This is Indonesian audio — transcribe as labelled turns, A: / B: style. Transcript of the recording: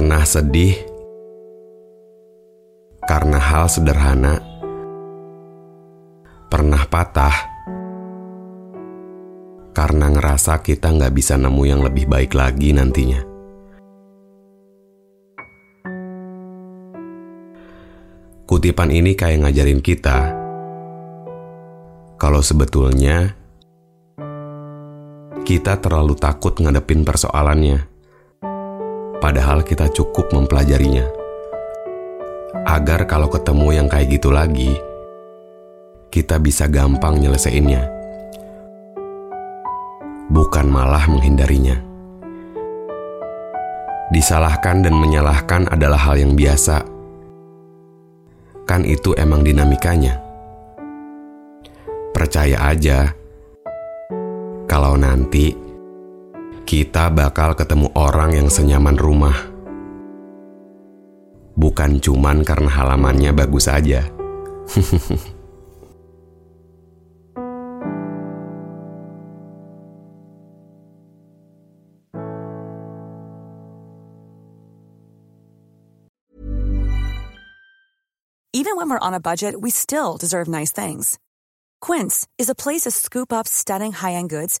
A: Pernah sedih karena hal sederhana, pernah patah karena ngerasa kita nggak bisa nemu yang lebih baik lagi nantinya. Kutipan ini kayak ngajarin kita kalau sebetulnya kita terlalu takut ngadepin persoalannya, padahal kita cukup mempelajarinya. Agar kalau ketemu yang kayak gitu lagi, kita bisa gampang nyelesainnya, bukan malah menghindarinya. Disalahkan dan menyalahkan adalah hal yang biasa kan itu emang dinamikanya. Percaya aja, kalau nanti kita bakal ketemu orang yang senyaman rumah. Bukan cuman karena halamannya bagus aja.
B: Even when we're on a budget, we still deserve nice things. Quince is a place to scoop up stunning high-end goods